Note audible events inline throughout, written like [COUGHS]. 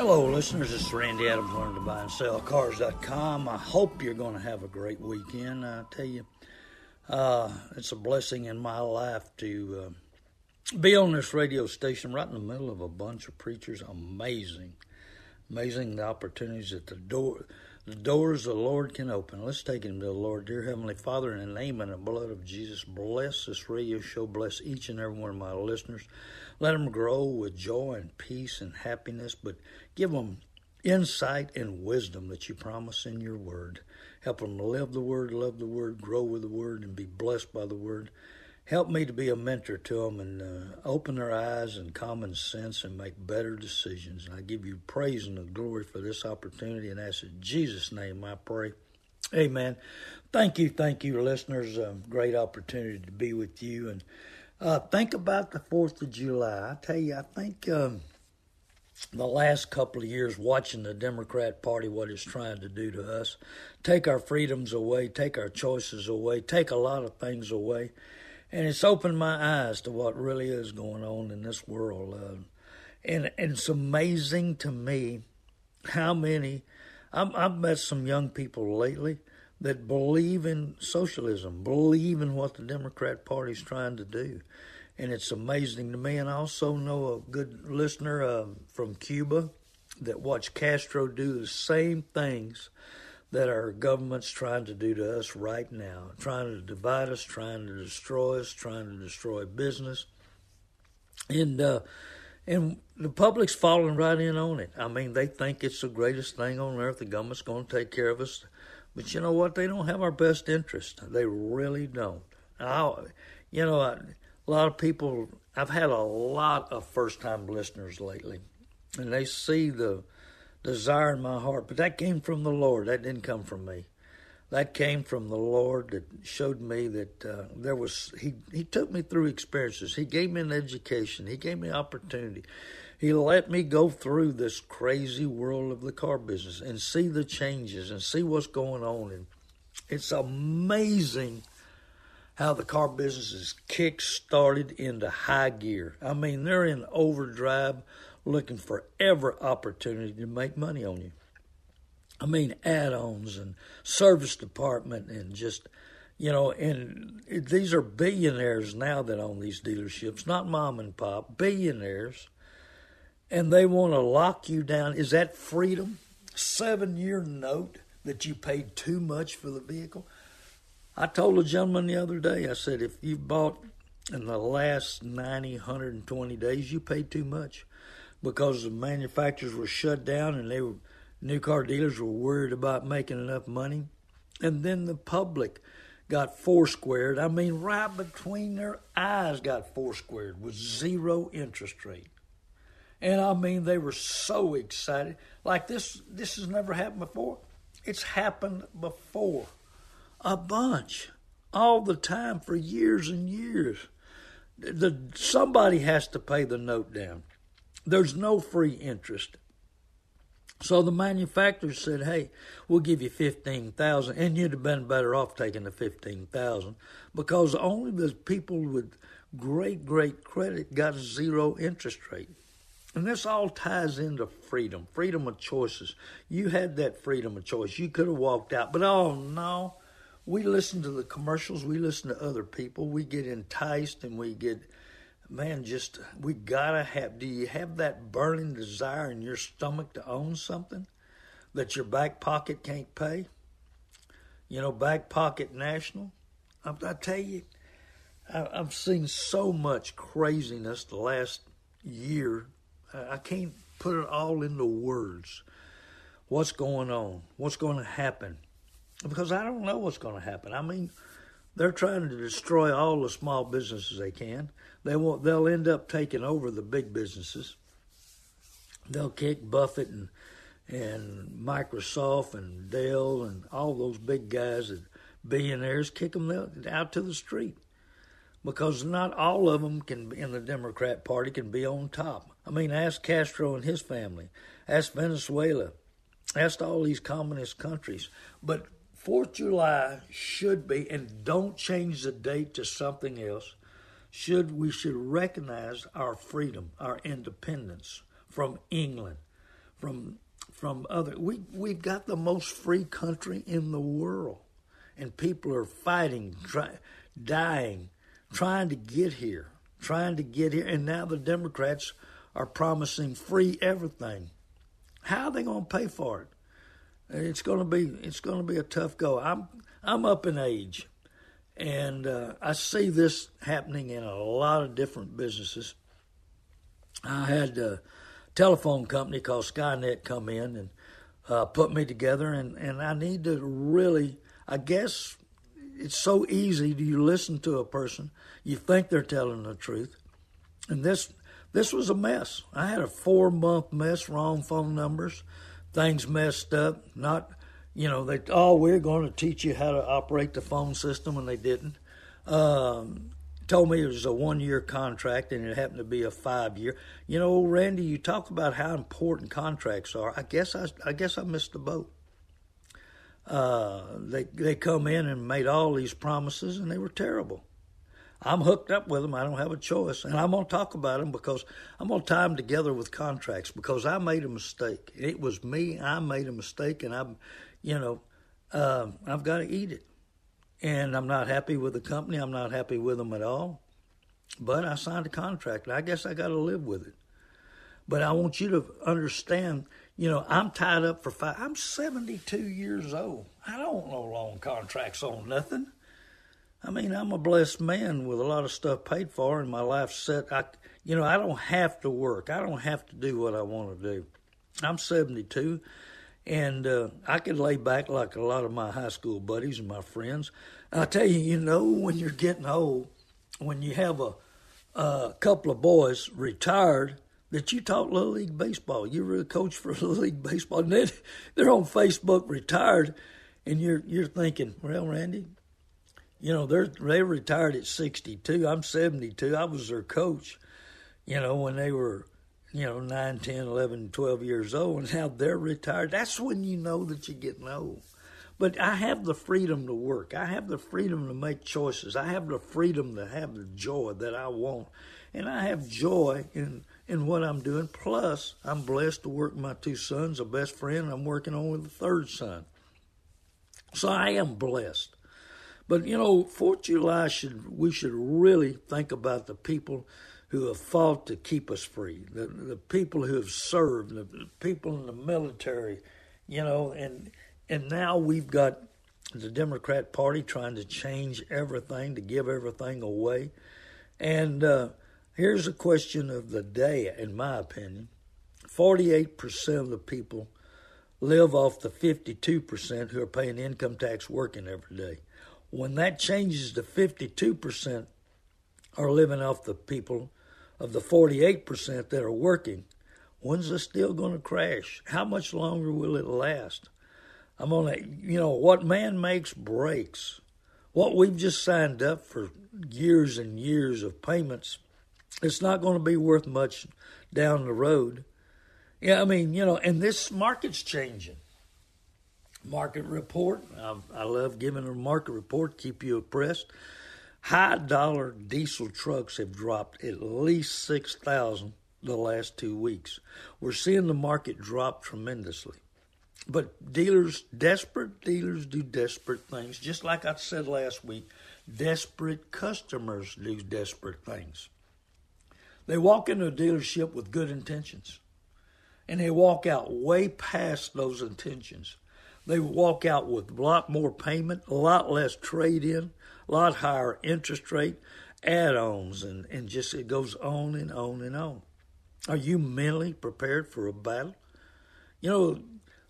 Hello, listeners. This is Randy Adams, learn to buy and sell cars.com. I hope you're going to have a great weekend. I tell you, uh, it's a blessing in my life to uh, be on this radio station right in the middle of a bunch of preachers. Amazing, amazing the opportunities at the door, the doors the Lord can open. Let's take him to the Lord, dear Heavenly Father, in the name and the blood of Jesus. Bless this radio show. Bless each and every one of my listeners. Let them grow with joy and peace and happiness, but give them insight and wisdom that you promise in your word. Help them live the word, love the word, grow with the word, and be blessed by the word. Help me to be a mentor to them and uh, open their eyes and common sense and make better decisions. And I give you praise and glory for this opportunity. And ask in Jesus' name I pray. Amen. Thank you, thank you, listeners. A great opportunity to be with you. And uh, think about the 4th of July. I tell you, I think um, the last couple of years watching the Democrat Party, what it's trying to do to us, take our freedoms away, take our choices away, take a lot of things away. And it's opened my eyes to what really is going on in this world. Uh, and, and it's amazing to me how many, I've, I've met some young people lately that believe in socialism, believe in what the Democrat Party is trying to do. And it's amazing to me. And I also know a good listener uh, from Cuba that watched Castro do the same things that our government's trying to do to us right now, trying to divide us, trying to destroy us, trying to destroy business. And uh, and the public's falling right in on it. I mean, they think it's the greatest thing on earth. The government's going to take care of us. But you know what? They don't have our best interest. They really don't. I, you know, I, a lot of people. I've had a lot of first-time listeners lately, and they see the desire in my heart. But that came from the Lord. That didn't come from me. That came from the Lord that showed me that uh, there was. He He took me through experiences. He gave me an education. He gave me opportunity. He let me go through this crazy world of the car business and see the changes and see what's going on. And it's amazing how the car business is kick started into high gear. I mean, they're in overdrive looking for every opportunity to make money on you. I mean, add ons and service department and just, you know, and these are billionaires now that own these dealerships, not mom and pop, billionaires and they want to lock you down. Is that freedom? Seven year note that you paid too much for the vehicle? I told a gentleman the other day, I said, if you bought in the last 90, 120 days, you paid too much because the manufacturers were shut down and they were, new car dealers were worried about making enough money. And then the public got four squared. I mean, right between their eyes got four squared with zero interest rate. And I mean, they were so excited. Like this, this has never happened before. It's happened before, a bunch, all the time for years and years. The somebody has to pay the note down. There's no free interest. So the manufacturer said, "Hey, we'll give you fifteen thousand, and you'd have been better off taking the fifteen thousand because only the people with great, great credit got zero interest rate." And this all ties into freedom, freedom of choices. You had that freedom of choice. You could have walked out, but oh no, we listen to the commercials, we listen to other people, we get enticed and we get, man, just, we gotta have, do you have that burning desire in your stomach to own something that your back pocket can't pay? You know, back pocket national? I, I tell you, I, I've seen so much craziness the last year I can't put it all into words. What's going on? What's going to happen? Because I don't know what's going to happen. I mean, they're trying to destroy all the small businesses they can. They will they'll end up taking over the big businesses. They'll kick Buffett and and Microsoft and Dell and all those big guys that billionaires, kick them out to the street because not all of them can in the Democrat Party can be on top. I mean, ask Castro and his family, ask Venezuela, ask all these communist countries. But Fourth July should be, and don't change the date to something else. Should we should recognize our freedom, our independence from England, from from other. We we've got the most free country in the world, and people are fighting, try, dying trying to get here, trying to get here, and now the Democrats are promising free everything. How are they going to pay for it? It's going to be it's going to be a tough go. I'm I'm up in age, and uh, I see this happening in a lot of different businesses. I had a telephone company called Skynet come in and uh, put me together, and, and I need to really, I guess, it's so easy to you listen to a person, you think they're telling the truth, and this this was a mess. I had a four month mess, wrong phone numbers, things messed up. Not, you know, they oh we're going to teach you how to operate the phone system, and they didn't. Um, told me it was a one year contract and it happened to be a five year. You know, Randy, you talk about how important contracts are. I guess I I guess I missed the boat. Uh, they they come in and made all these promises, and they were terrible. I'm hooked up with them. I don't have a choice, and I'm gonna talk about them because I'm gonna tie them together with contracts because I made a mistake. It was me. I made a mistake, and I'm, you know, uh, I've got to eat it. And I'm not happy with the company. I'm not happy with them at all. But I signed a contract, I guess I got to live with it. But I want you to understand you know, I'm tied up for five. I'm 72 years old. I don't know long contracts on nothing. I mean, I'm a blessed man with a lot of stuff paid for, and my life's set. I, you know, I don't have to work. I don't have to do what I want to do. I'm 72, and uh, I can lay back like a lot of my high school buddies and my friends. I tell you, you know, when you're getting old, when you have a, a couple of boys retired that you taught Little League Baseball. You were a coach for [LAUGHS] Little League Baseball. And then [LAUGHS] they're on Facebook retired, and you're you're thinking, well, Randy, you know, they're they retired at 62. I'm 72. I was their coach, you know, when they were, you know, 9, 10, 11, 12 years old, and now they're retired. That's when you know that you're getting old. But I have the freedom to work. I have the freedom to make choices. I have the freedom to have the joy that I want. And I have joy in in what I'm doing. Plus, I'm blessed to work with my two sons, a best friend. I'm working on with the third son. So I am blessed. But you know, Fourth of July should we should really think about the people who have fought to keep us free, the the people who have served, the people in the military, you know, and and now we've got the Democrat Party trying to change everything to give everything away, and uh, Here's a question of the day, in my opinion. 48% of the people live off the 52% who are paying income tax working every day. When that changes to 52% are living off the people of the 48% that are working, when's this still going to crash? How much longer will it last? I'm on to, you know, what man makes breaks. What we've just signed up for years and years of payments it's not going to be worth much down the road. Yeah, I mean, you know, and this market's changing. Market report. I, I love giving a market report, keep you abreast. High dollar diesel trucks have dropped at least 6,000 the last two weeks. We're seeing the market drop tremendously. But dealers, desperate dealers do desperate things. Just like I said last week, desperate customers do desperate things. They walk into a dealership with good intentions, and they walk out way past those intentions. They walk out with a lot more payment, a lot less trade in, lot higher interest rate, add ons, and, and just it goes on and on and on. Are you mentally prepared for a battle? You know,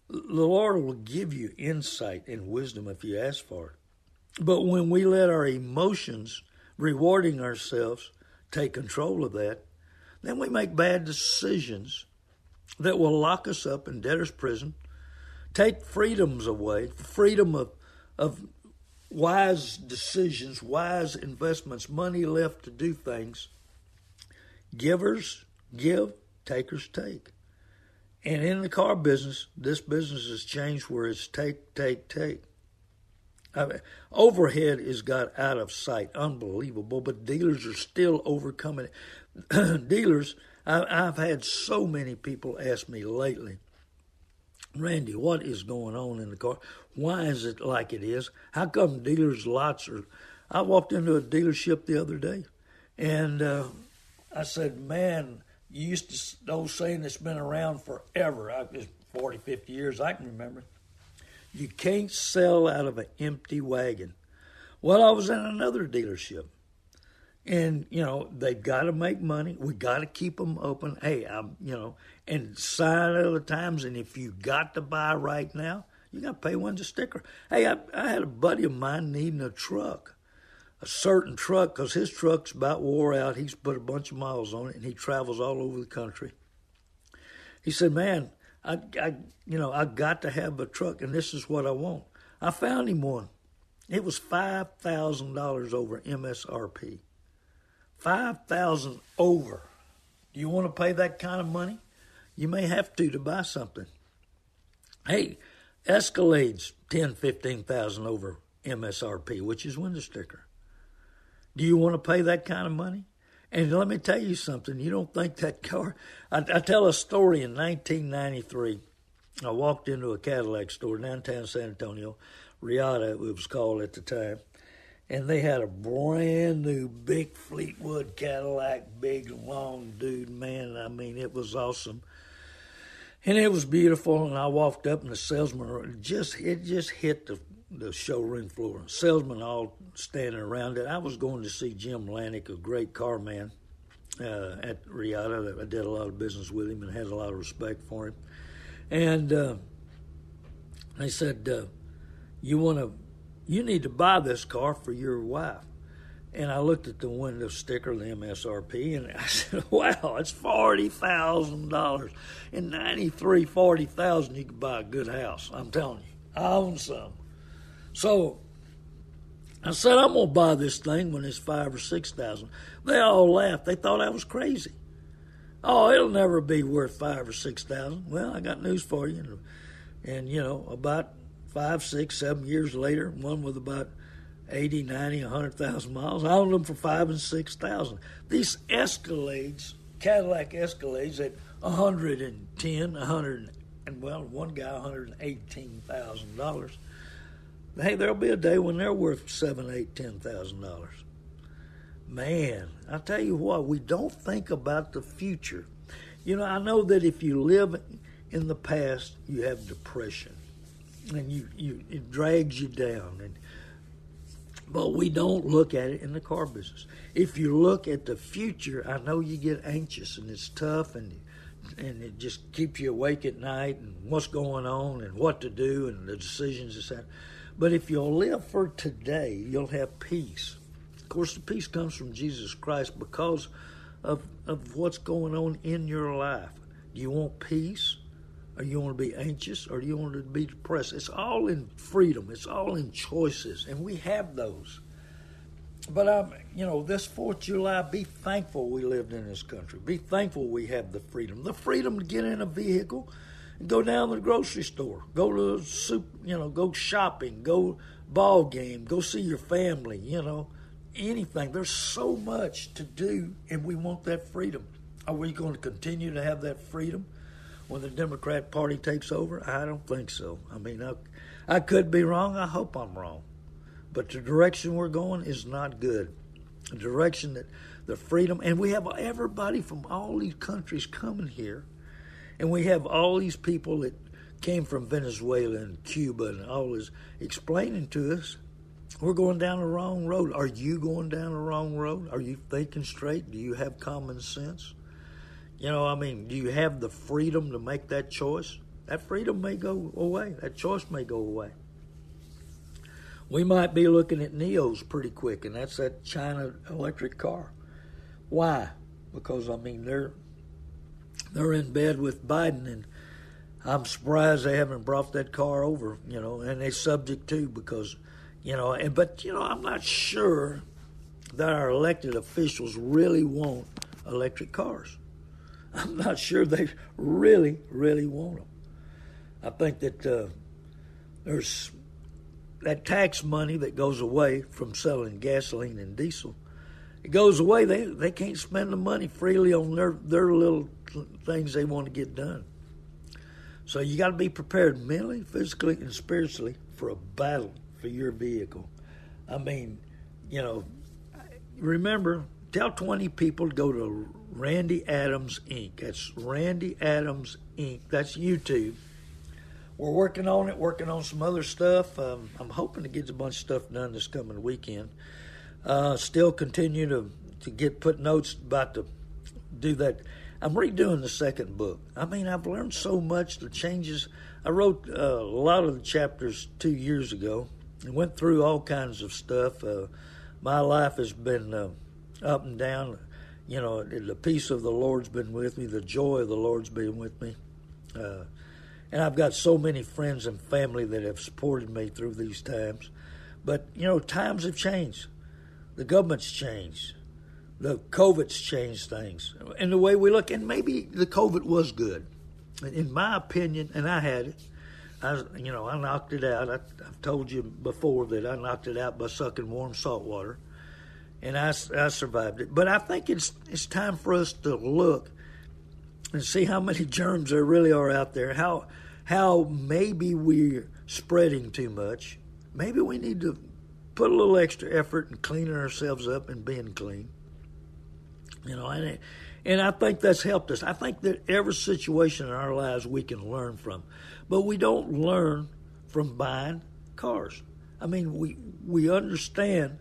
the Lord will give you insight and wisdom if you ask for it. But when we let our emotions, rewarding ourselves, take control of that, then we make bad decisions that will lock us up in debtor's prison, take freedoms away, freedom of, of wise decisions, wise investments, money left to do things. Givers give, takers take. And in the car business, this business has changed where it's take, take, take. I mean, overhead is got out of sight, unbelievable. But dealers are still overcoming it. [CLEARS THROAT] dealers, I, I've had so many people ask me lately, Randy, what is going on in the car? Why is it like it is? How come dealers' lots are? I walked into a dealership the other day, and uh, I said, "Man, you used to know saying it's been around forever. I, it's 40, 50 years I can remember. You can't sell out of an empty wagon. Well, I was in another dealership, and you know they've got to make money. We got to keep them open. Hey, I'm you know, and sign other times. And if you got to buy right now, you got to pay one a sticker. Hey, I, I had a buddy of mine needing a truck, a certain truck, because his truck's about wore out. He's put a bunch of miles on it, and he travels all over the country. He said, "Man, I, I, you know, I got to have a truck, and this is what I want." I found him one. It was five thousand dollars over MSRP. Five thousand over. Do you want to pay that kind of money? You may have to to buy something. Hey, Escalade's ten, fifteen thousand over MSRP, which is window sticker. Do you want to pay that kind of money? And let me tell you something. You don't think that car? I, I tell a story in 1993. I walked into a Cadillac store downtown San Antonio, Riata, it was called at the time, and they had a brand new big Fleetwood Cadillac, big long dude, man. I mean, it was awesome and it was beautiful. And I walked up, and the salesman just it just hit the the showroom floor. And Salesmen all standing around it. I was going to see Jim Lanick, a great car man uh, at Riata. I did a lot of business with him and had a lot of respect for him. And uh, said, uh, "You want to, you need to buy this car for your wife." And I looked at the window sticker, the MSRP, and I [LAUGHS] said, "Wow, it's forty thousand dollars. In '93, forty thousand, you could buy a good house. I'm telling you, I own some." So I said, "I'm gonna buy this thing when it's five or six thousand. They all laughed. They thought I was crazy. Oh, it'll never be worth five or six thousand. Well, I got news for you. And, and you know, about five, six, seven years later, one with about 80, 90, 100,000 miles. I owned them for five and 6,000. These Escalades, Cadillac Escalades at 110, 100, and well, one guy $118,000. Hey, there'll be a day when they're worth seven, eight, ten thousand dollars. Man, I tell you what, we don't think about the future. You know, I know that if you live in the past, you have depression, and you, you it drags you down, and but we don't look at it in the car business. If you look at the future, I know you get anxious and it's tough and and it just keeps you awake at night and what's going on and what to do and the decisions and that. But if you'll live for today, you'll have peace. Of course, the peace comes from Jesus Christ because of of what's going on in your life. Do you want peace? Or you want to be anxious, or you want to be depressed. It's all in freedom. It's all in choices, and we have those. But I'm, you know, this Fourth of July, be thankful we lived in this country. Be thankful we have the freedom, the freedom to get in a vehicle, and go down to the grocery store, go to the soup, you know, go shopping, go ball game, go see your family, you know, anything. There's so much to do, and we want that freedom. Are we going to continue to have that freedom? When the Democrat Party takes over? I don't think so. I mean, I, I could be wrong. I hope I'm wrong. But the direction we're going is not good. The direction that the freedom, and we have everybody from all these countries coming here, and we have all these people that came from Venezuela and Cuba and all this explaining to us we're going down the wrong road. Are you going down the wrong road? Are you thinking straight? Do you have common sense? You know, I mean, do you have the freedom to make that choice? That freedom may go away. That choice may go away. We might be looking at NIOs pretty quick, and that's that China electric car. Why? Because I mean they're they're in bed with Biden, and I'm surprised they haven't brought that car over. You know, and they're subject to because You know, and but you know, I'm not sure that our elected officials really want electric cars. I'm not sure they really, really want them. I think that uh, there's that tax money that goes away from selling gasoline and diesel. It goes away. They they can't spend the money freely on their their little things they want to get done. So you got to be prepared mentally, physically, and spiritually for a battle for your vehicle. I mean, you know, remember, tell 20 people to go to Randy Adams Inc. That's Randy Adams Inc. That's YouTube. We're working on it, working on some other stuff. Um, I'm hoping to get a bunch of stuff done this coming weekend. Uh, still continue to, to get put notes about to do that. I'm redoing the second book. I mean, I've learned so much. The changes. I wrote uh, a lot of the chapters two years ago and went through all kinds of stuff. Uh, my life has been uh, up and down. You know, the peace of the Lord's been with me. The joy of the Lord's been with me. Uh, and I've got so many friends and family that have supported me through these times. But, you know, times have changed. The government's changed. The COVID's changed things. And the way we look, and maybe the COVID was good. In my opinion, and I had it, I, you know, I knocked it out. I, have told you before that I knocked it out by sucking warm salt water, and I, I survived it. But I think it's it's time for us to look and see how many [LAUGHS] germs there really are out there. How how maybe we're spreading too much. Maybe we need to put a little extra effort in cleaning ourselves up and being clean. You know, and and I think that's helped us. I think that every situation in our lives we can learn from. But we don't learn from buying cars. I mean, we we understand,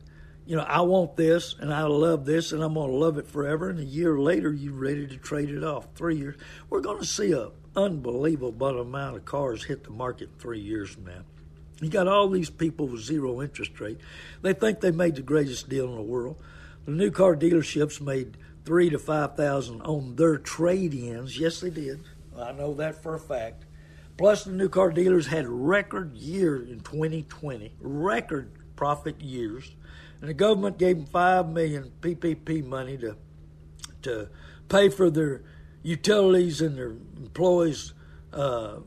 you know, I want this and I love this and I'm going to love it forever. And a year later, you're ready to trade it off. Three years, we're going to see an unbelievable amount of cars hit the market three years from now. You got all these people with zero interest rate. They think they made the greatest deal in the world. The new car dealerships made three to five thousand on their trade-ins. Yes, they did. I know that for a fact. Plus, the new car dealers had record year in 2020, record profit years, and the government gave them five million PPP money to to pay for their utilities and their employees' uh,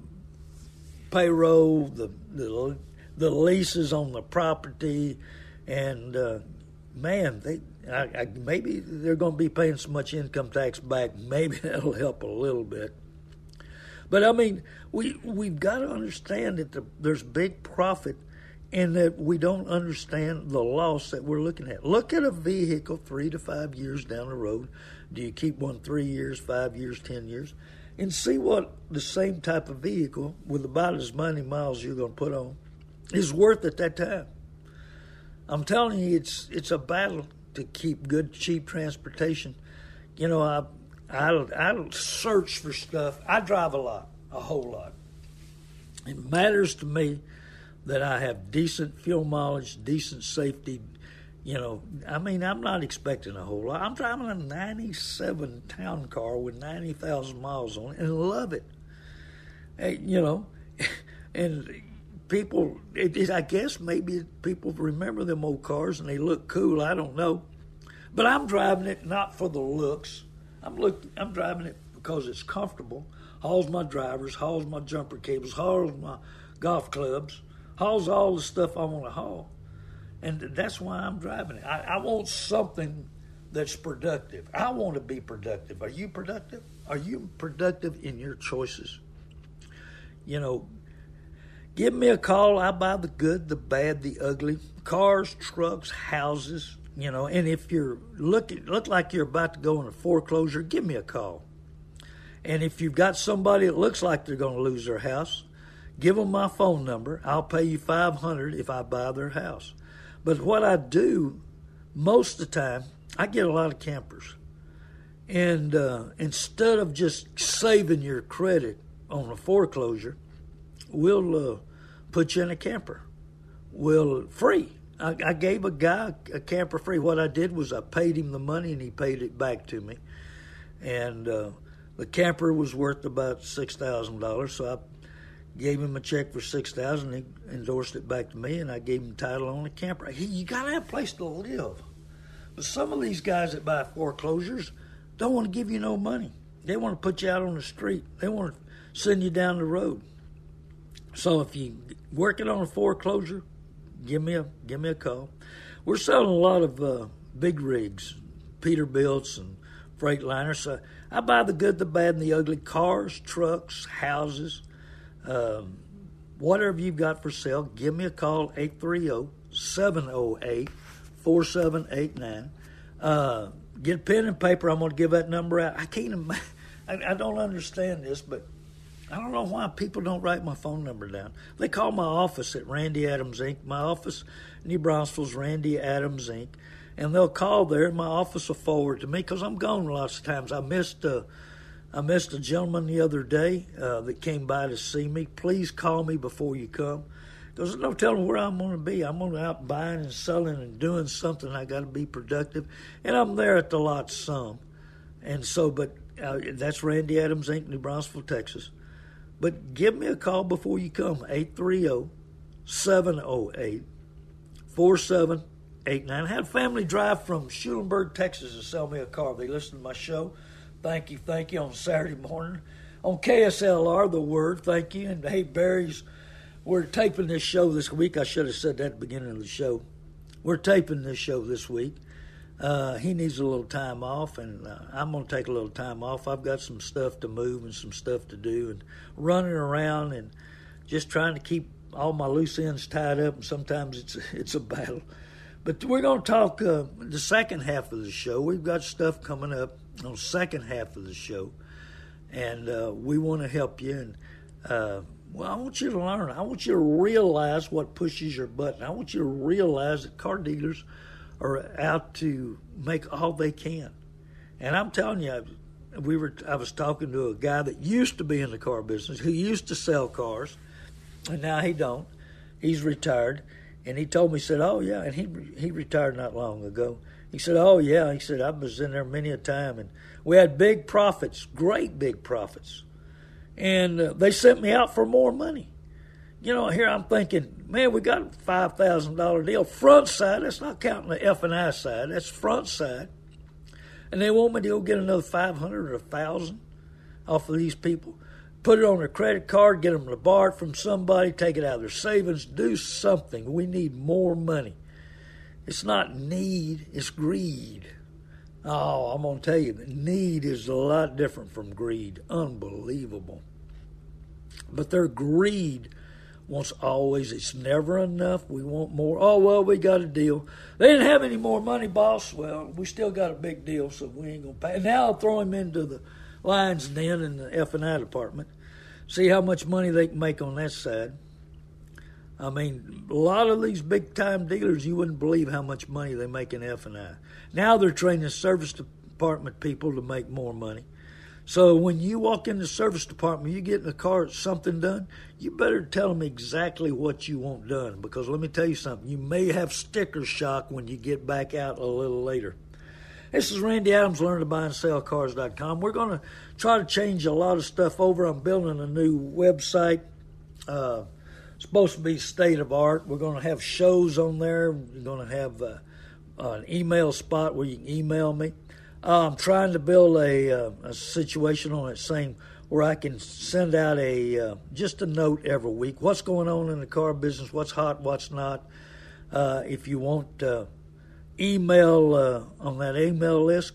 payroll, the, the the leases on the property, and uh, man, they I, I, maybe they're going to be paying so much income tax back. Maybe [LAUGHS] that'll help a little bit. But I mean, we we've got to understand that the, there's big profit, and that we don't understand the loss that we're looking at. Look at a vehicle three to five years down the road. Do you keep one three years, five years, ten years, and see what the same type of vehicle with about as many miles you're going to put on is worth at that time. I'm telling you, it's it's a battle to keep good, cheap transportation. You know, I I I search for stuff. I drive a lot, a whole lot. It matters to me that I have decent fuel mileage, decent safety. You know, I mean, I'm not expecting a whole lot. I'm driving a '97 town car with 90,000 miles on it and love it. You know, [LAUGHS] and people, it, it, I guess maybe people remember them old cars and they look cool. I don't know, but I'm driving it not for the looks. I'm look, I'm driving it because it's comfortable. Hauls my drivers, hauls my jumper cables, hauls my golf clubs, hauls all the stuff I want to haul, and that's why I'm driving it. I, I want something that's productive. I want to be productive. Are you productive? Are you productive in your choices? You know, give me a call. I buy the good, the bad, the ugly. Cars, trucks, houses, you know, and if you're looking look like you're about to go in a foreclosure, give me a call. And if you've got somebody that looks like they're going to lose their house, give them my phone number. I'll pay you 500 if I buy their house. But what I do most of the time, I get a lot of campers. And uh, instead of just saving your credit on a foreclosure, we'll uh, put you in a camper. We'll free I, I gave a guy a camper free. What I did was I paid him the money and he paid it back to me. And uh, the camper was worth about six thousand dollars, so I gave him a check for six thousand. He endorsed it back to me, and I gave him title on the camper. He, you got to have a place to live. But some of these guys that buy foreclosures don't want to give you no money. They want to put you out on the street. They want to send you down the road. So if you working on a foreclosure, give me a give me a call. We're selling a lot of uh, big rigs, Peterbilts and Freightliners. So I buy the good, the bad, and the ugly cars, trucks, houses, um, whatever you've got for sale. Give me a call 830 708 4789. Uh, get a pen and paper. I'm going to give that number out. I can't imagine. [LAUGHS] I, don't understand this, but I don't know why people don't write my phone number down. They call my office at Randy Adams Inc. My office, New Braunfels, Randy Adams Inc. And they'll call there, and my office will forward to me because I'm gone lots of times. I missed a, I missed a gentleman the other day uh, that came by to see me. Please call me before you come because there's no telling where I'm going to be. I'm going to out buying and selling and doing something. I got to be productive, and I'm there at the lot some. And so, but uh, that's Randy Adams Inc., New Braunfels, Texas. But give me a call before you come, 830 708 4789. I had a family drive from Schulenburg, Texas to sell me a car. They listened to my show. Thank you, thank you on Saturday morning. On KSLR, the word, thank you. And hey, Barry's we're taping this show this week. I should have said that at the beginning of the show. We're taping this show this week. Uh, he needs a little time off, and uh, I'm going to take a little time off. I've got some stuff to move and some stuff to do, and running around and just trying to keep all my loose ends tied up. And sometimes it's [LAUGHS] it's a battle. But we're going to talk uh, the second half of the show. We've got stuff coming up on the second half of the show, and uh, we want to help you. And uh, well, I want you to learn. I want you to realize what pushes your button. I want you to realize that car dealers are out to make all they can. And I'm telling you, we were. I was talking to a guy that used to be in the car business, who used to sell cars, and now he don't. He's retired, and he told me, he said, "Oh yeah," and he he retired not long ago. He said, "Oh yeah," he said, "I was in there many a time, and we had big profits, great big profits." and uh, they sent me out for more money. You know, here I'm thinking, man, we got a five thousand dollar deal, front side. That's not counting the F and I side. That's front side, and they want me to go get another five hundred or a thousand off of these people. Put it on their credit card, get them to borrow it from somebody, take it out of their savings, do something. We need more money. It's not need, it's greed. Oh, I'm going to tell you, need is a lot different from greed. Unbelievable. But their greed wants always, it's never enough. We want more. Oh, well, we got a deal. They didn't have any more money, boss. Well, we still got a big deal, so we ain't going to pay. Now I'll throw him into the lion's den in the F&I department. See how much money they can make on that side. I mean, a lot of these big time dealers, you wouldn't believe how much money they make in F and I. Now they're training service department people to make more money. So when you walk in the service department, you get in the car, something done, you better tell them exactly what you want done. Because let me tell you something, you may have sticker shock when you get back out a little later. This is Randy Adams, learn to buy and sell cars.com. We're going to try to change a lot of stuff over. I'm building a new website. Uh, supposed to be state of art. We're going to have shows on there. We're going to have uh, an email spot where you can email me. Uh, I'm trying to build a, uh, a situation on it same where I can send out a uh, just a note every week. What's going on in the car business? What's hot? What's not? Uh, if you want email on that email list,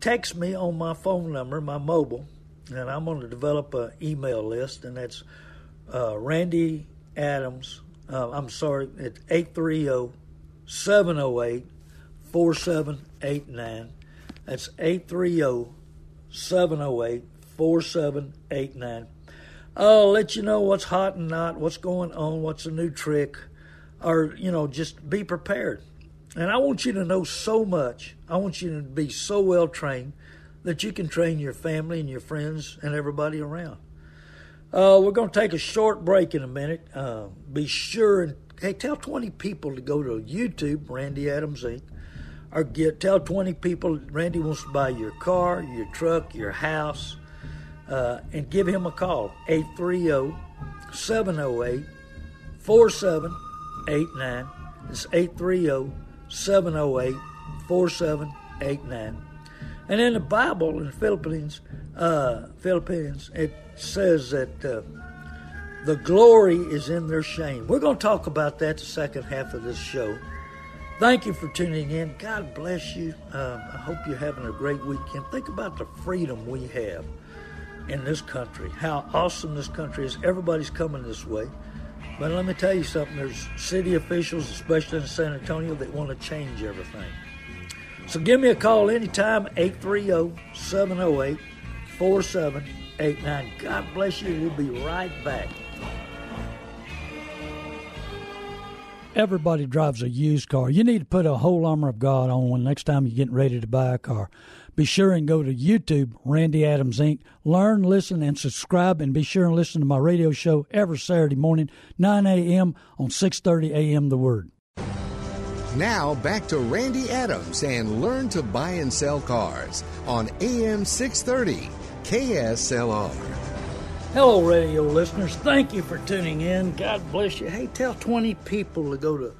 text me on my phone number, my mobile, and I'm going to develop an email list, and that's Randy Adams. Uh, I'm sorry, it's 830 708 4789. That's 830 708 4789. I'll let you know what's hot and not, what's going on, what's a new trick, or, you know, just be prepared. And I want you to know so much. I want you to be so well trained that you can train your family and your friends and everybody around. Uh, we're going to take a short break in a minute. Uh, be sure and hey, tell 20 people to go to YouTube, Randy Adams Inc., or get tell 20 people Randy wants to buy your car, your truck, your house, uh, and give him a call 830 708 4789. It's 830 708 4789. And in the Bible, in the Philippines, uh, Philippians, it says that uh, the glory is in their shame. We're going to talk about that the second half of this show. Thank you for tuning in. God bless you. Um, I hope you're having a great weekend. Think about the freedom we have in this country, how awesome this country is. Everybody's coming this way. But let me tell you something there's city officials, especially in San Antonio, that want to change everything. So give me a call anytime, 830 708 4789. God bless you. We'll be right back. Everybody drives a used car. You need to put a whole armor of God on when next time you're getting ready to buy a car. Be sure and go to YouTube, Randy Adams Inc. Learn, listen, and subscribe, and be sure and listen to my radio show every Saturday morning, 9 a.m. on 6:30 a.m. The Word. Now back to Randy Adams and learn to buy and sell cars on AM 630 KSLR. Hello, radio listeners. Thank you for tuning in. God bless you. Hey, tell 20 people to go to,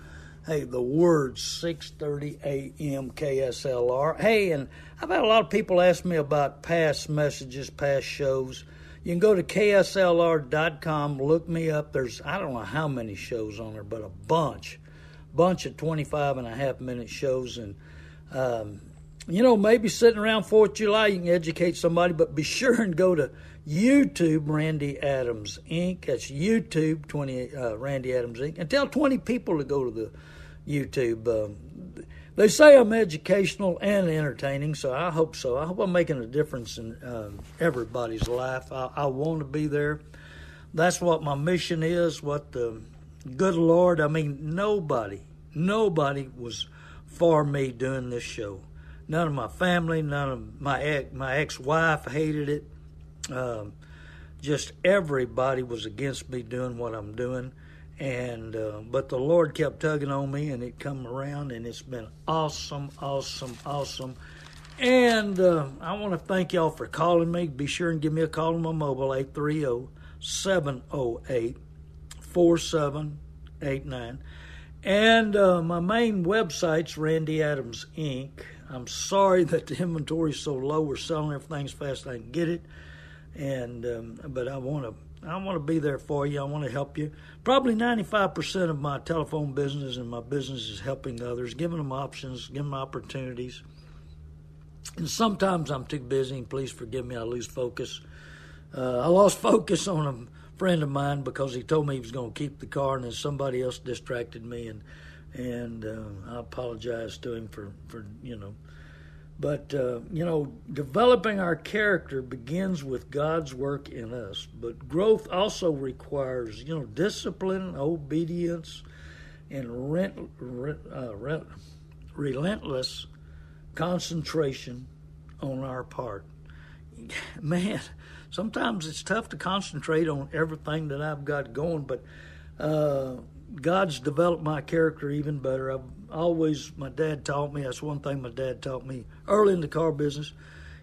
hey, the word 6:30 a.m. KSLR. Hey, and I've had a lot of people ask me about past messages, past shows. You can go to kslr.com, look me up. There's I don't know how many shows on there, but a bunch, bunch of 25 and a half minute shows, and um, you know maybe sitting around Fourth of July you can educate somebody, but be [LAUGHS] sure and go to YouTube Randy Adams Inc. That's YouTube 20 uh, Randy Adams Inc. And tell 20 people to go to the YouTube. Um, they say I'm educational and entertaining, so I hope so. I hope I'm making a difference in um, everybody's life. I, I want to be there. That's what my mission is. What the good Lord, I mean, nobody, nobody was for me doing this show. None of my family, none of my ex, my ex-wife hated it. Um, just everybody was against me doing what I'm doing, and uh, but the Lord kept tugging on me, and it come around, and it's been awesome, awesome, awesome. And uh, I want to thank y'all for calling me. Be sure and give me a call on my mobile 830 708 4789. And uh, my main website's Randy Adams Inc. I'm sorry [LAUGHS] that the inventory's so low. We're selling everything as fast as I can get it and um, but I want to I want to be there for you. I want to help you. Probably 95% of my telephone business and my business is helping others, giving them options, giving them opportunities. And sometimes I'm too busy, and please forgive me, I lose focus. Uh, I lost focus on a friend of mine because he told me he was going to keep the car, and then somebody else distracted me, and and uh, I apologize to him for for you know but, uh, you know, developing our character begins with God's work in us. But growth also requires, you know, discipline, obedience, and rent, uh, rent, relentless concentration on our part. Man, sometimes it's tough to concentrate on everything that I've got going, but uh, God's developed my character even better. I've always my dad taught me. That's one thing my dad taught me early in the car business.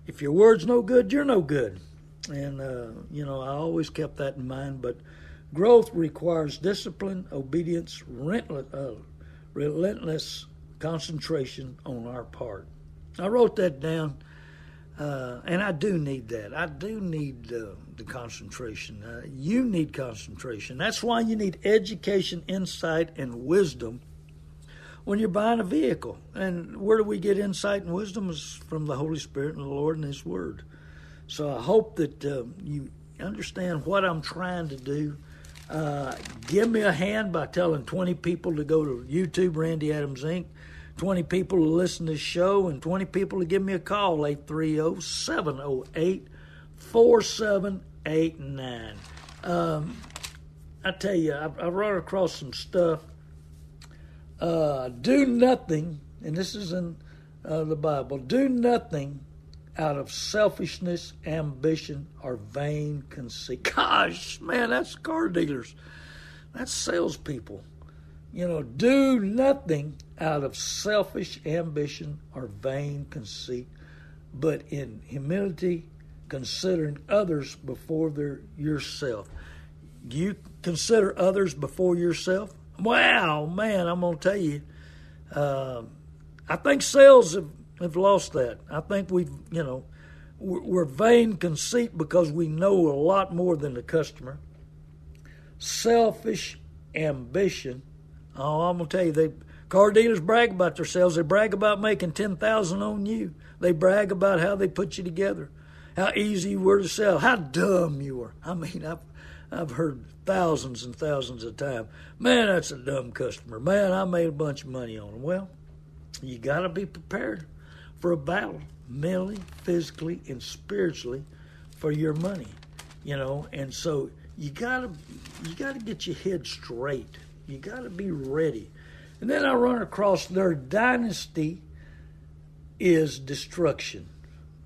If your word's no good, you're no good. And uh, you know, I always kept that in mind. But growth requires discipline, obedience, relentless, uh, relentless concentration on our part. I wrote that down, uh, and I do need that. I do need uh, the concentration. Uh, you need concentration. That's why you need education, insight, and wisdom when you're buying a vehicle. And where do we get insight and wisdom? Is from the Holy Spirit and the Lord and His Word. So I hope that uh, you understand what I'm trying to do. Uh, give me a hand by telling 20 people to go to YouTube, Randy Adams Inc., 20 people to listen to the show, and 20 people to give me a call, 830 708 4789. Um, I tell you, I've, I've run across some stuff uh, do nothing, and this is in uh, the Bible, do nothing out of selfishness, ambition, or vain conceit. [LAUGHS] Gosh, man, that's car dealers. That's salespeople. You know, do nothing out of selfish ambition or vain conceit, but in humility, considering others before their yourself. You consider others before yourself? Wow, man, I'm going to tell you, uh, I think sales have, have lost that. I think we've, you know, we're vain conceit because we know a lot more than the customer. Selfish ambition. Oh, I'm gonna tell you, they car dealers brag about themselves. They brag about making ten thousand on you. They brag about how they put you together, how easy you were to sell, how dumb you were. I mean, I've I've heard thousands and thousands of times. Man, that's a dumb customer. Man, I made a bunch of money on them. Well, you got to be prepared for a battle mentally, physically, and spiritually for your money. You know, and so you gotta you gotta get your head straight. You gotta be ready. And then I run across their dynasty is destruction.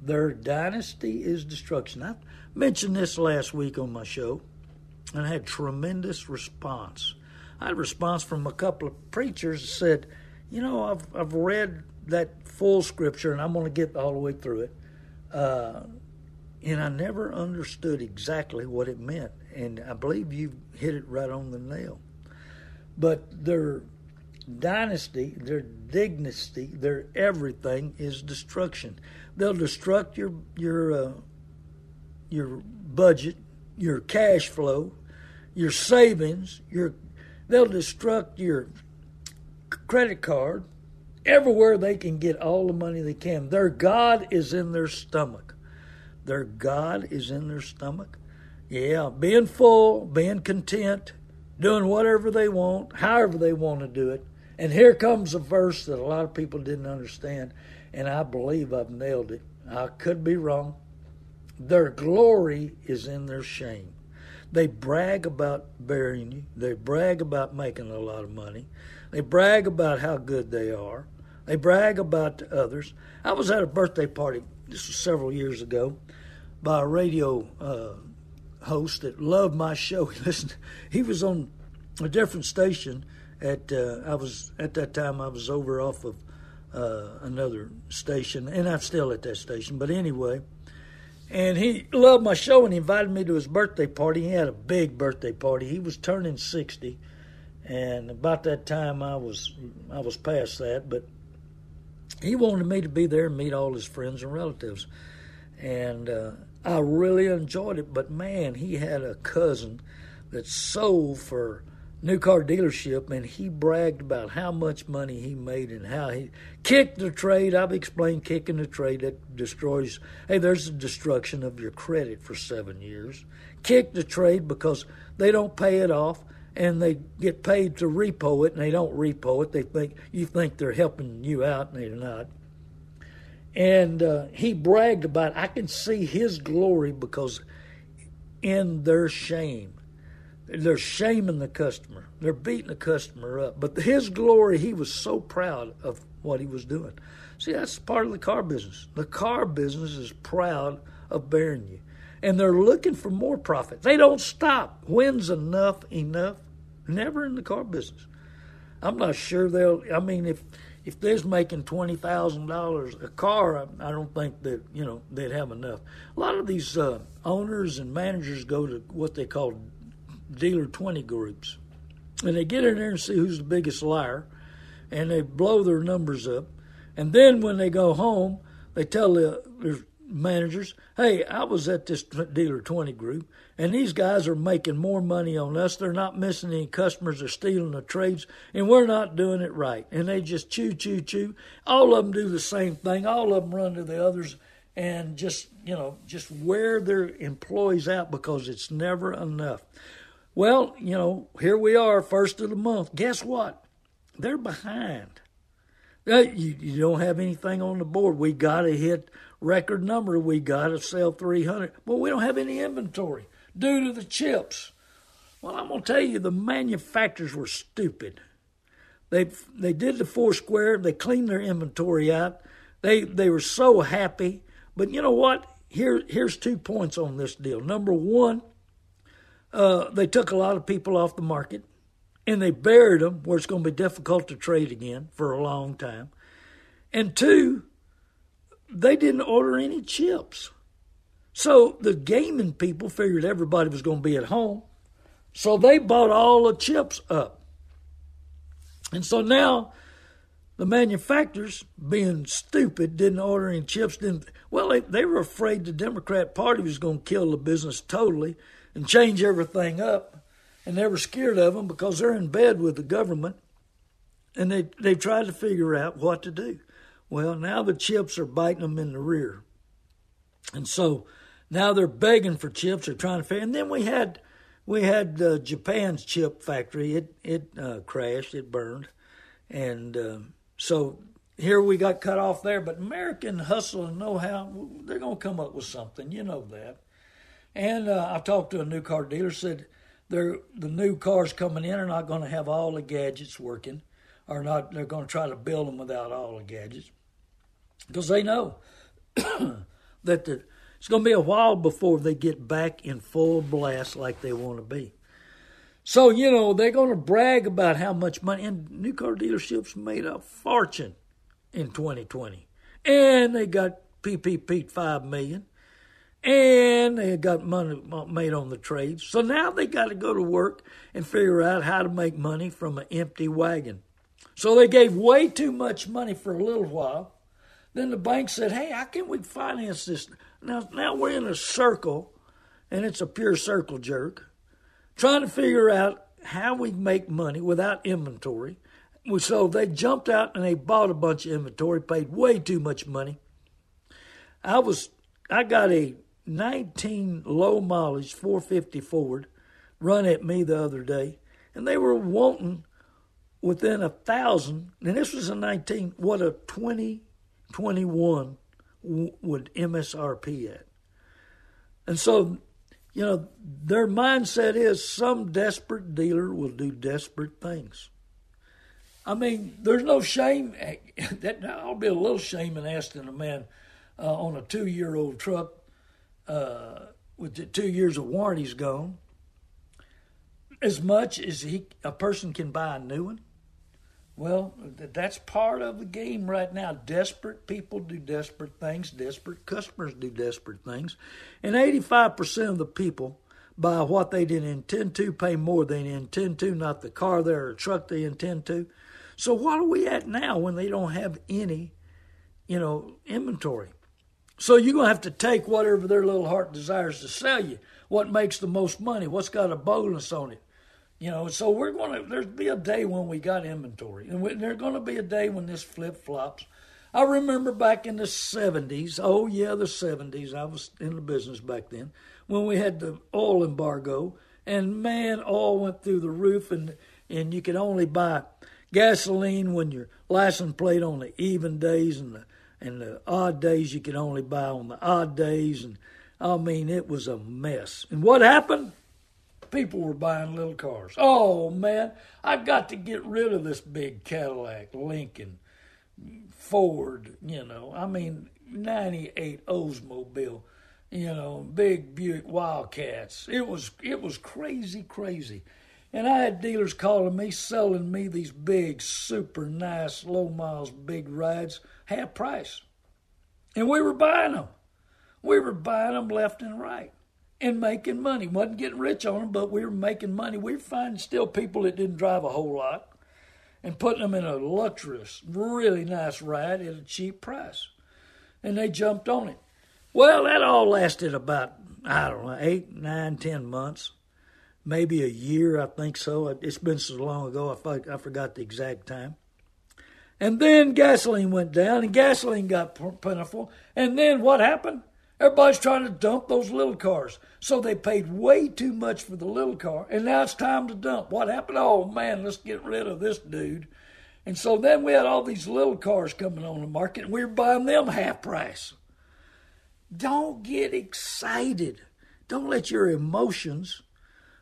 Their dynasty is destruction. I mentioned this last week on my show and I had tremendous response. I had a response from a couple of preachers that said, you know, I've I've read that full scripture, and I'm going to get all the way through it. Uh, and I never understood exactly what it meant. And I believe you hit it right on the nail. But their dynasty, their dignity, their everything is destruction. They'll destruct your your uh, your budget, your cash flow, your savings, your they'll destruct your credit card, everywhere they can get all the money they can. Their God is in their stomach. Their God is in their stomach. Yeah, being full, being content, doing whatever they want, however they want to do it. And here comes a verse that a lot of people didn't understand, and I believe I've nailed it. I could be wrong. Their glory is in their shame. They brag about burying you. They brag about making a lot of money. They brag about how good they are. They brag about others. I was at a birthday party, this was several years ago, by a radio uh, host that loved my show. [LAUGHS] He listened. He was on a different station. At uh, I was at that time I was over off of uh, another station, and I'm still at that station. But anyway, and he loved my show and he invited me to his birthday party. He had a big birthday party. He was turning sixty, and about that time I was I was past that, but he wanted me to be there and meet all his friends and relatives. And uh, I really enjoyed it. But man, he had a cousin that sold for new car dealership and he bragged about how much money he made and how he kicked the trade. I've explained kicking the trade that destroys hey, there's a destruction of your credit for seven years. Kick the trade because they don't pay it off and they get paid to repo it, and they don't repo it. They think you think they're helping you out, and they're not. And uh, he bragged about, I can see his glory because in their shame, they're shaming the customer. They're beating the customer up. But his glory, he was so proud of what he was doing. See, that's part of the car business. The car business is proud of bearing you. And they're looking for more profit. They don't stop. When's enough enough? Never in the car business. I'm not sure they'll. I mean, if if they're making twenty thousand dollars a car, I, I, don't think that you know they'd have enough. A lot of these uh, owners and managers go to what they call dealer twenty groups, and they get in there and see who's the biggest liar, and they blow their numbers up, and then when they go home, they tell the, their managers, "Hey, I was at this dealer twenty group, and these guys are making more money on us. They're not missing any customers. They're stealing the trades, and we're not doing it right. And they just chew, chew, chew. All of them do the same thing. All of them run to the others and just, you know, just wear their employees out because it's never enough. Well, you know, here we are, first of the month. Guess what? They're behind. Uh, you, don't have anything on the board. We got to hit record number. We got to sell 300. Well, we don't have any inventory due to the chips. Well, I'm going to tell you, the manufacturers were stupid. They they did the four square. They cleaned their inventory out. They they were so happy. But you know what? Here here's two points on this deal. Number one, uh, they took a lot of people off the market, and they buried them where it's going to be difficult to trade again for a long time. And two, they didn't order any chips. So the gaming people figured everybody was going to be at home. So they bought all the chips up. And so now the manufacturers, being stupid, didn't order any chips. Didn't well, they, they were afraid the Democrat Party was going to kill the business totally and change everything up, and they were scared of them because they're in bed with the government, and they they've tried to figure out what to do. Well, now the chips are biting them in the rear, and so now they're begging for chips. They're trying to figure. And then we had we had uh, Japan's chip factory. It it uh, crashed. It burned, and uh, so here we got cut off there. But American hustle and know how, they're going to come up with something. You know that. And uh, I talked to a new car dealer, said they're, the new cars coming in are not going to have all the gadgets working, or not. They're going to try to build them without all the gadgets, because they know [COUGHS] that the, it's going to be a while before they get back in full blast like they want to be. So, you know, they're going to brag about how much money, and new car dealerships made a fortune in 2020. And they got PPP 5 million. And they got money made on the trades. So now they got to go to work and figure out how to make money from an empty wagon. So they gave way too much money for a little while. Then the bank said, hey, how can we finance this? Now, now we're in a circle, and it's a pure circle jerk trying to figure out how we make money without inventory. So they jumped out and they bought a bunch of inventory, paid way too much money. I was I got a 19 low mileage 450 Ford run at me the other day, and they were wanting within a thousand, and this was a 19, what a 2021 would MSRP at. And so you know, their mindset is some desperate dealer will do desperate things. I mean, there's no shame. [LAUGHS] That I'll be a little shame in asking a man uh, on a two-year-old truck uh, with the two years of warranties gone, as much as he a person can buy a new one. Well, that's part of the game right now. Desperate people do desperate things. Desperate customers do desperate things. And 85% of the people buy what they didn't intend to, pay more than they intend to, not the car there or truck they intend to. So what are we at now when they don't have any, you know, inventory? So you're going to have to take whatever their little heart desires to sell you. What makes the most money? What's got a bonus on it? You know, so we're going to, there's be a day when we got inventory, and there's going to be a day when this flip flops. I remember back in the 70s, oh yeah, the 70s, I was in the business back then, when we had the oil embargo, and man, oil went through the roof, and, and you could only buy gasoline when your license plate on the even days, and the, and the odd days you could only buy on the odd days, and I mean, it was a mess. And what happened? people were buying little cars. Oh man, I've got to get rid of this big Cadillac, Lincoln, Ford, you know. I mean, 98 Oldsmobile, you know, big Buick Wildcats. It was it was crazy, crazy. And I had dealers calling me, selling me these big, super nice, low miles, big rides, half price. And we were buying them. We were buying them left and right and making money. wasn't getting rich on them, but we were making money. We were finding still people that didn't drive a whole lot and putting them in a luxurious, really nice ride at a cheap price. And they jumped on it. Well, that all lasted about, I don't know, eight, nine, ten months, maybe a year, I think so. It's been so long ago, I forgot the exact time. And then gasoline went down, and gasoline got plentiful. And then what happened? Everybody's trying to dump those little cars. So they paid way too much for the little car, and now it's time to dump. What happened? Oh man, let's get rid of this dude. And so then we had all these little cars coming on the market, and we were buying them half price. Don't get excited. Don't let your emotions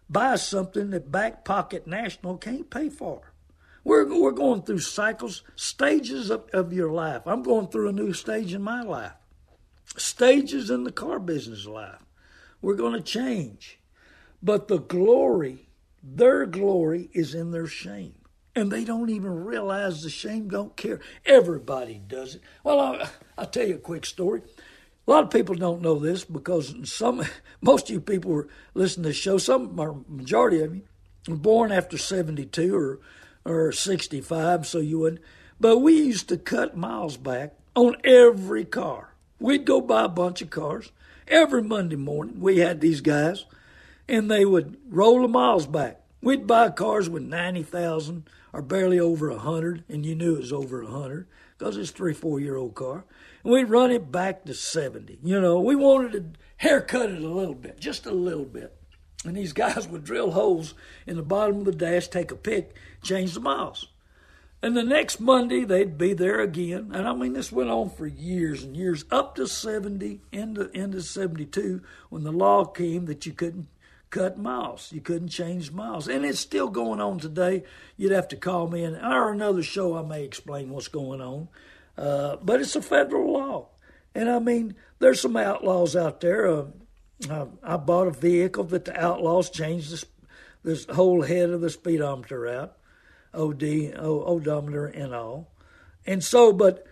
buy something that Back Pocket National can't pay for. We're, we're going through cycles, stages of, of your life. I'm going through a new stage in my life stages in the car business life. We're going to change. But the glory, their glory is in their shame. And they don't even realize the shame, don't care. Everybody does it. Well, I'll, I'll tell you a quick story. A lot of people don't know this because some, [LAUGHS] most of you people who listen to this show, some or majority of you, were born after 72 or or 65, so you wouldn't. But we used to cut miles back on every car. We'd go buy a bunch of cars. Every Monday morning, we had these guys, and they would roll the miles back. We'd buy cars with 90,000 or barely over 100, and you knew it was over 100 because it's a three, four year old car. And we'd run it back to 70. You know, we wanted to haircut it a little bit, just a little bit. And these guys would drill holes in the bottom of the dash, take a pick, change the miles. And the next Monday, they'd be there again. And I mean, this went on for years and years, up to 70, into, into 72, when the law came that you couldn't cut miles. You couldn't change miles. And it's still going on today. You'd have to call me in, or another show, I may explain what's going on. Uh, but it's a federal law. And I mean, there's some outlaws out there. Uh, I, I, bought a vehicle that the outlaws changed this, this whole head of the speedometer out, OD, o, odometer, and all. And so, but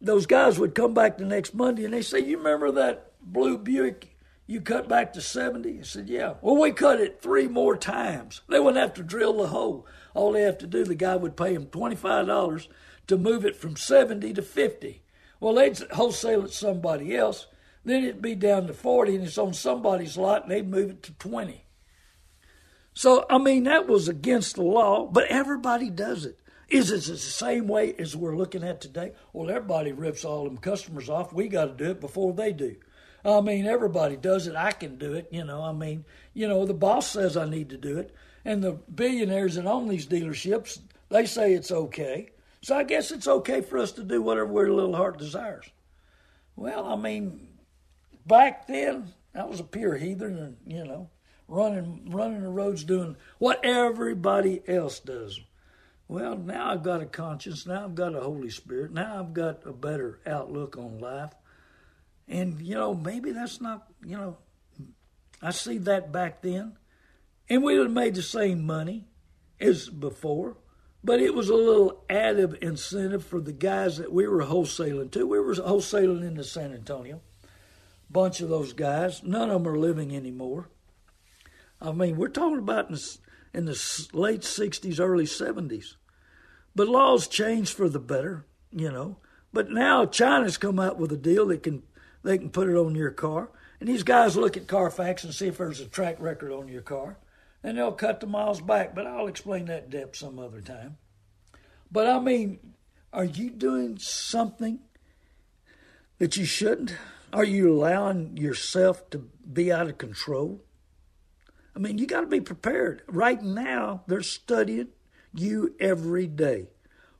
those guys would come back the next Monday and they say, You remember that blue Buick you cut back to 70? I said, Yeah. Well, we cut it three more times. They wouldn't have to drill the hole. All they have to do, the guy would pay them $25 to move it from 70 to 50. Well, they'd wholesale it to somebody else. Then it'd be down to 40 and it's on somebody's lot and they'd move it to 20. So, I mean, that was against the law, but everybody does it. Is it the same way as we're looking at today? Well, everybody rips all them customers off. We got to do it before they do. I mean, everybody does it. I can do it. You know, I mean, you know, the boss says I need to do it. And the billionaires that own these dealerships, they say it's okay. So I guess it's okay for us to do whatever our little heart desires. Well, I mean, back then, I was a pure heathen and, you know, running running the roads doing what everybody else does. Well, now I've got a conscience. Now I've got a Holy Spirit. Now I've got a better outlook on life. And, you know, maybe that's not, you know, I see that back then. And we would have made the same money as before, but it was a little added incentive for the guys that we were wholesaling to. We were wholesaling into San Antonio. Bunch of those guys, none of them are living anymore. I mean, we're talking about in the, in the late 60s, early 70s. But laws changed for the better, you know. But now China's come out with a deal that can they can put it on your car. And these guys look at Carfax and see if there's a track record on your car. And they'll cut the miles back. But I'll explain that depth some other time. But I mean, are you doing something that you shouldn't? Are you allowing yourself to be out of control? I mean, you got to be prepared. Right now, they're studying you every day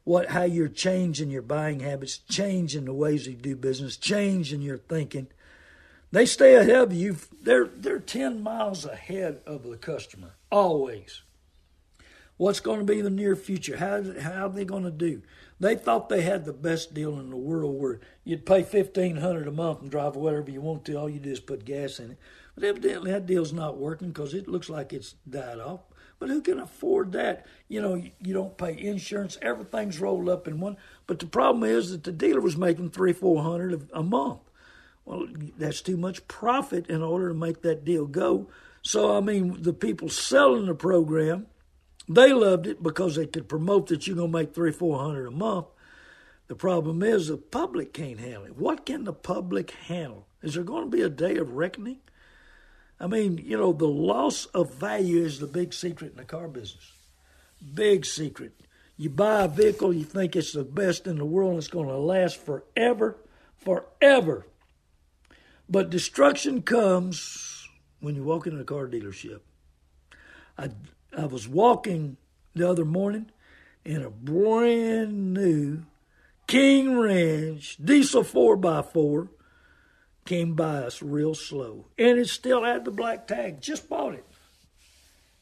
what how you're changing your buying habits, changing the ways you do business, changing your thinking. They stay ahead of you. They're they're ten miles ahead of the customer always. What's going to be the near future? How how are they going to do? They thought they had the best deal in the world, where you'd pay fifteen hundred a month and drive whatever you want to. All you do is put gas in it. But evidently that deal's not working because it looks like it's died off. But who can afford that? You know, you don't pay insurance. Everything's rolled up in one. But the problem is that the dealer was making three, four hundred a month. Well, that's too much profit in order to make that deal go. So, I mean, the people selling the program, they loved it because they could promote that you're going to make three, four hundred a month. The problem is the public can't handle it. What can the public handle? Is there going to be a day of reckoning? I mean, you know, the loss of value is the big secret in the car business. Big secret. You buy a vehicle, you think it's the best in the world, it's going to last forever, forever. But destruction comes when you walk into a car dealership. I, I was walking the other morning in a brand new King Ranch diesel 4x4 came by us real slow. And it still had the black tag. Just bought it.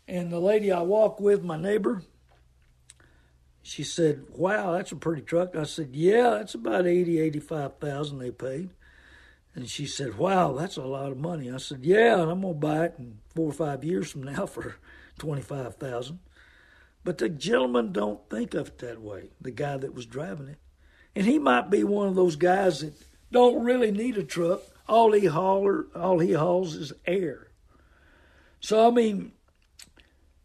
And the lady I walk with, my neighbor, she said, Wow, that's a pretty truck. I said, Yeah, that's about eighty, eighty-five thousand they paid. And she said, Wow, that's a lot of money. I said, Yeah, and I'm gonna buy it in four or five years from now [LAUGHS] for twenty five thousand. But the gentleman don't think of it that way, the guy that was driving it. And he might be one of those guys that don't really need a truck. All he hauler, all he hauls is air. So I mean,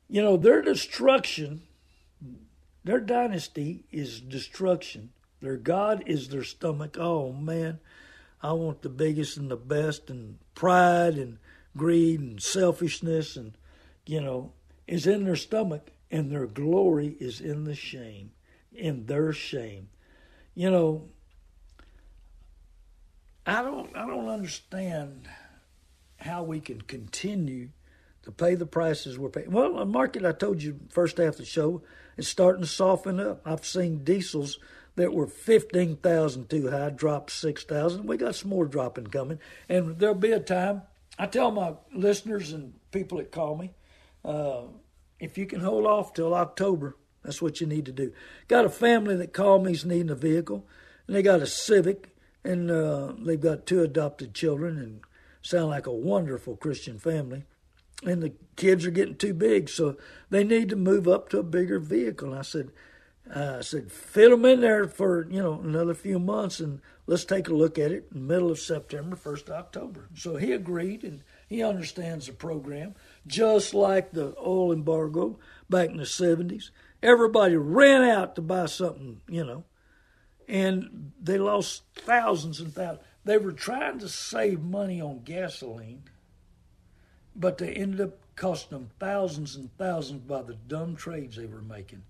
you know, their destruction, their dynasty is destruction. Their God is their stomach. Oh man, I want the biggest and the best, and pride and greed and selfishness, and you know, is in their stomach, and their glory is in the shame, in their shame. You know, I don't I don't understand how we can continue to pay the prices we're paying. Well, uh, the market I told you first half of the show is starting to soften up. I've seen diesels that were fifteen thousand too high drop six thousand. We got some more dropping coming, and there'll be a time. I tell my listeners and people that call me, uh, if you can hold off till October, that's what you need to do. Got a family that called me's needing a vehicle, and they got a Civic and uh, they've got two adopted children and sound like a wonderful Christian family. And the kids are getting too big, so they need to move up to a bigger vehicle. And I said, uh, I said, fit them in there for you know another few months, and let's take a look at it in the middle of September, first October. So he agreed, and he understands the program, just like the oil embargo back in the seventies. Everybody ran out to buy something, you know, and they lost thousands and thousands. They were trying to save money on gasoline, but they ended up costing them thousands and thousands by the dumb trades they were making.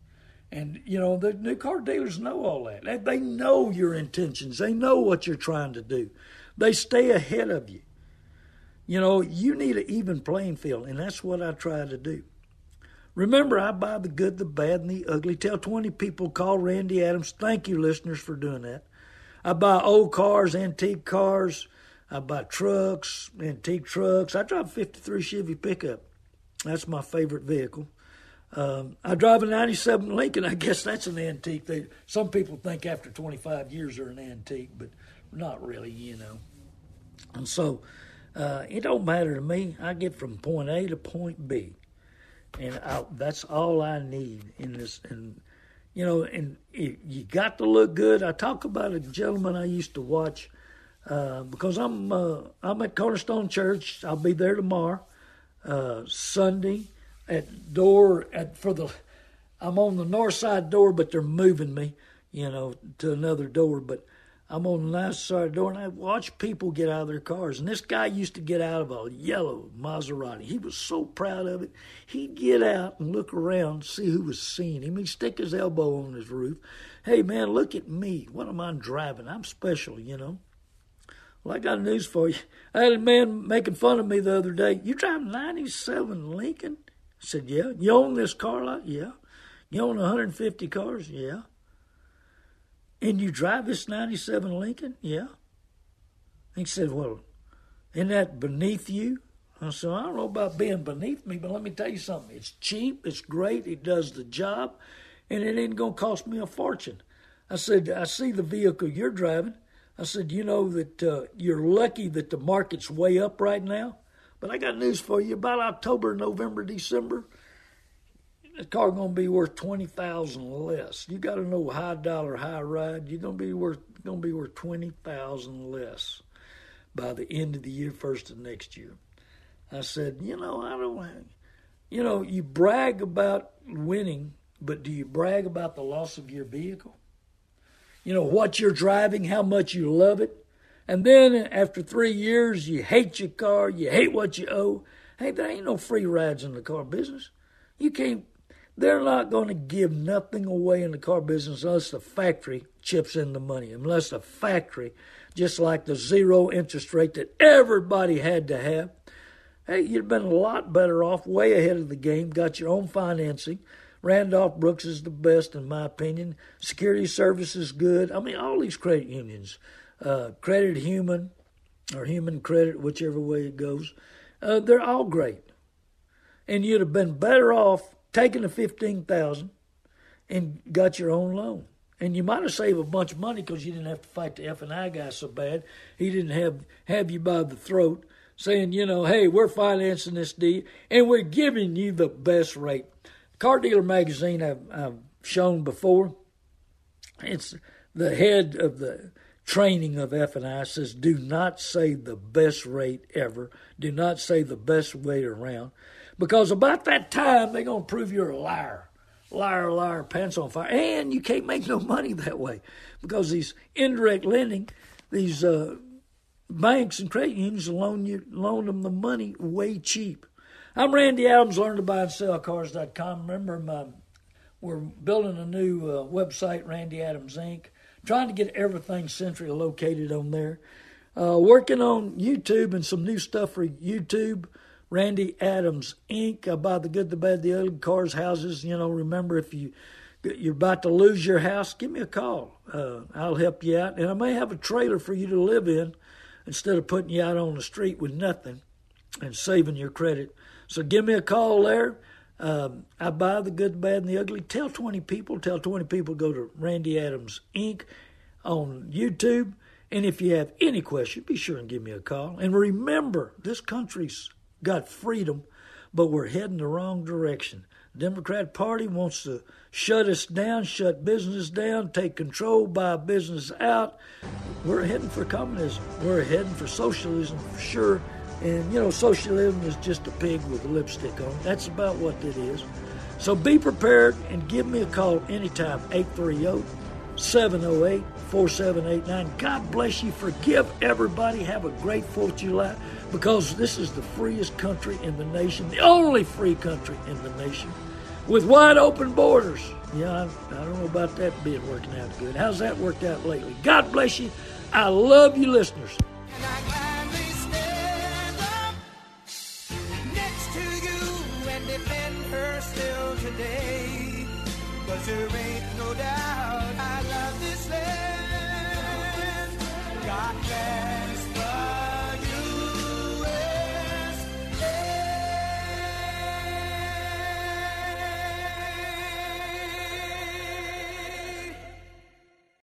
And you know the new car dealers know all that. They know your intentions. They know what you're trying to do. They stay ahead of you. You know you need an even playing field, and that's what I try to do. Remember, I buy the good, the bad, and the ugly. Tell 20 people, call Randy Adams. Thank you, listeners, for doing that. I buy old cars, antique cars. I buy trucks, antique trucks. I drive a 53 Chevy pickup. That's my favorite vehicle. Um, I drive a 97 Lincoln. [LAUGHS] I guess that's an antique. They, some people think after 25 years they're an antique, but not really, you know. And so uh, it don't matter to me. I get from point A to point B and I, that's all I need in this. And you know, and it, you got to look good. I talk about a gentleman I used to watch uh, because I'm uh, I'm at Cornerstone Church. I'll be there tomorrow, uh, Sunday, at door at for the. I'm on the north side door, but they're moving me, you know, to another door. But I'm on the last side of the door and I watch people get out of their cars. And this guy used to get out of a yellow Maserati. He was so proud of it. He'd get out and look around, see who was seeing him. He'd stick his elbow on his roof. Hey, man, look at me. What am I driving? I'm special, you know. Well, I got news for you. I had a man making fun of me the other day. You drive a 97 Lincoln? I said, yeah. You own this car lot? Yeah. You own 150 cars? Yeah. And you drive this 97 Lincoln? Yeah. He said, Well, isn't that beneath you? I said, I don't know about being beneath me, but let me tell you something. It's cheap, it's great, it does the job, and it ain't going to cost me a fortune. I said, I see the vehicle you're driving. I said, You know that uh, you're lucky that the market's way up right now. But I got news for you. About October, November, December, the car gonna be worth twenty thousand less. You got to know high dollar, high ride. You're gonna be worth gonna be worth twenty thousand less by the end of the year, first of next year. I said, you know, I don't. You know, you brag about winning, but do you brag about the loss of your vehicle? You know what you're driving, how much you love it, and then after three years, you hate your car, you hate what you owe. Hey, there ain't no free rides in the car business. You can't they're not going to give nothing away in the car business unless the factory chips in the money, unless the factory, just like the zero interest rate that everybody had to have. Hey, you'd have been a lot better off, way ahead of the game, got your own financing. Randolph Brooks is the best, in my opinion. Security Service is good. I mean, all these credit unions, uh, Credit Human or Human Credit, whichever way it goes, uh, they're all great. And you'd have been better off taken the fifteen thousand and got your own loan. And you might have saved a bunch of money because you didn't have to fight the F and I guy so bad. He didn't have have you by the throat saying, you know, hey, we're financing this deal and we're giving you the best rate. Car Dealer Magazine I've, I've shown before. It's the head of the training of F&I says do not say the best rate ever. Do not say the best rate around. Because about that time, they're going to prove you're a liar. Liar, liar, pants on fire. And you can't make no money that way. Because these indirect lending, these uh, banks and credit unions loan you loan them the money way cheap. I'm Randy Adams, learn to buy and sell cars.com. Remember, my, we're building a new uh, website, Randy Adams Inc., trying to get everything centrally located on there. Uh, working on YouTube and some new stuff for YouTube. Randy Adams Inc. I buy the good, the bad, the ugly, cars, houses. You know, remember if you you're about to lose your house, give me a call. Uh, I'll help you out, and I may have a trailer for you to live in instead of putting you out on the street with nothing and saving your credit. So give me a call there. Um, I buy the good, the bad, and the ugly. Tell 20 people. Tell 20 people go to Randy Adams Inc. on YouTube. And if you have any question, be sure and give me a call. And remember, this country's got freedom, but we're heading the wrong direction. Democrat Party wants to shut us down, shut business down, take control, buy business out. We're heading for communism. We're heading for socialism for sure. And, you know, socialism is just a pig with lipstick on. That's about what it is. So be prepared and give me a call anytime, 830 708 4789. God bless you. Forgive everybody. Have a great 4th of July because this is the freest country in the nation, the only free country in the nation, with wide open borders. Yeah, I, I don't know about that being working out good. How's that worked out lately? God bless you. I love you, listeners. God bless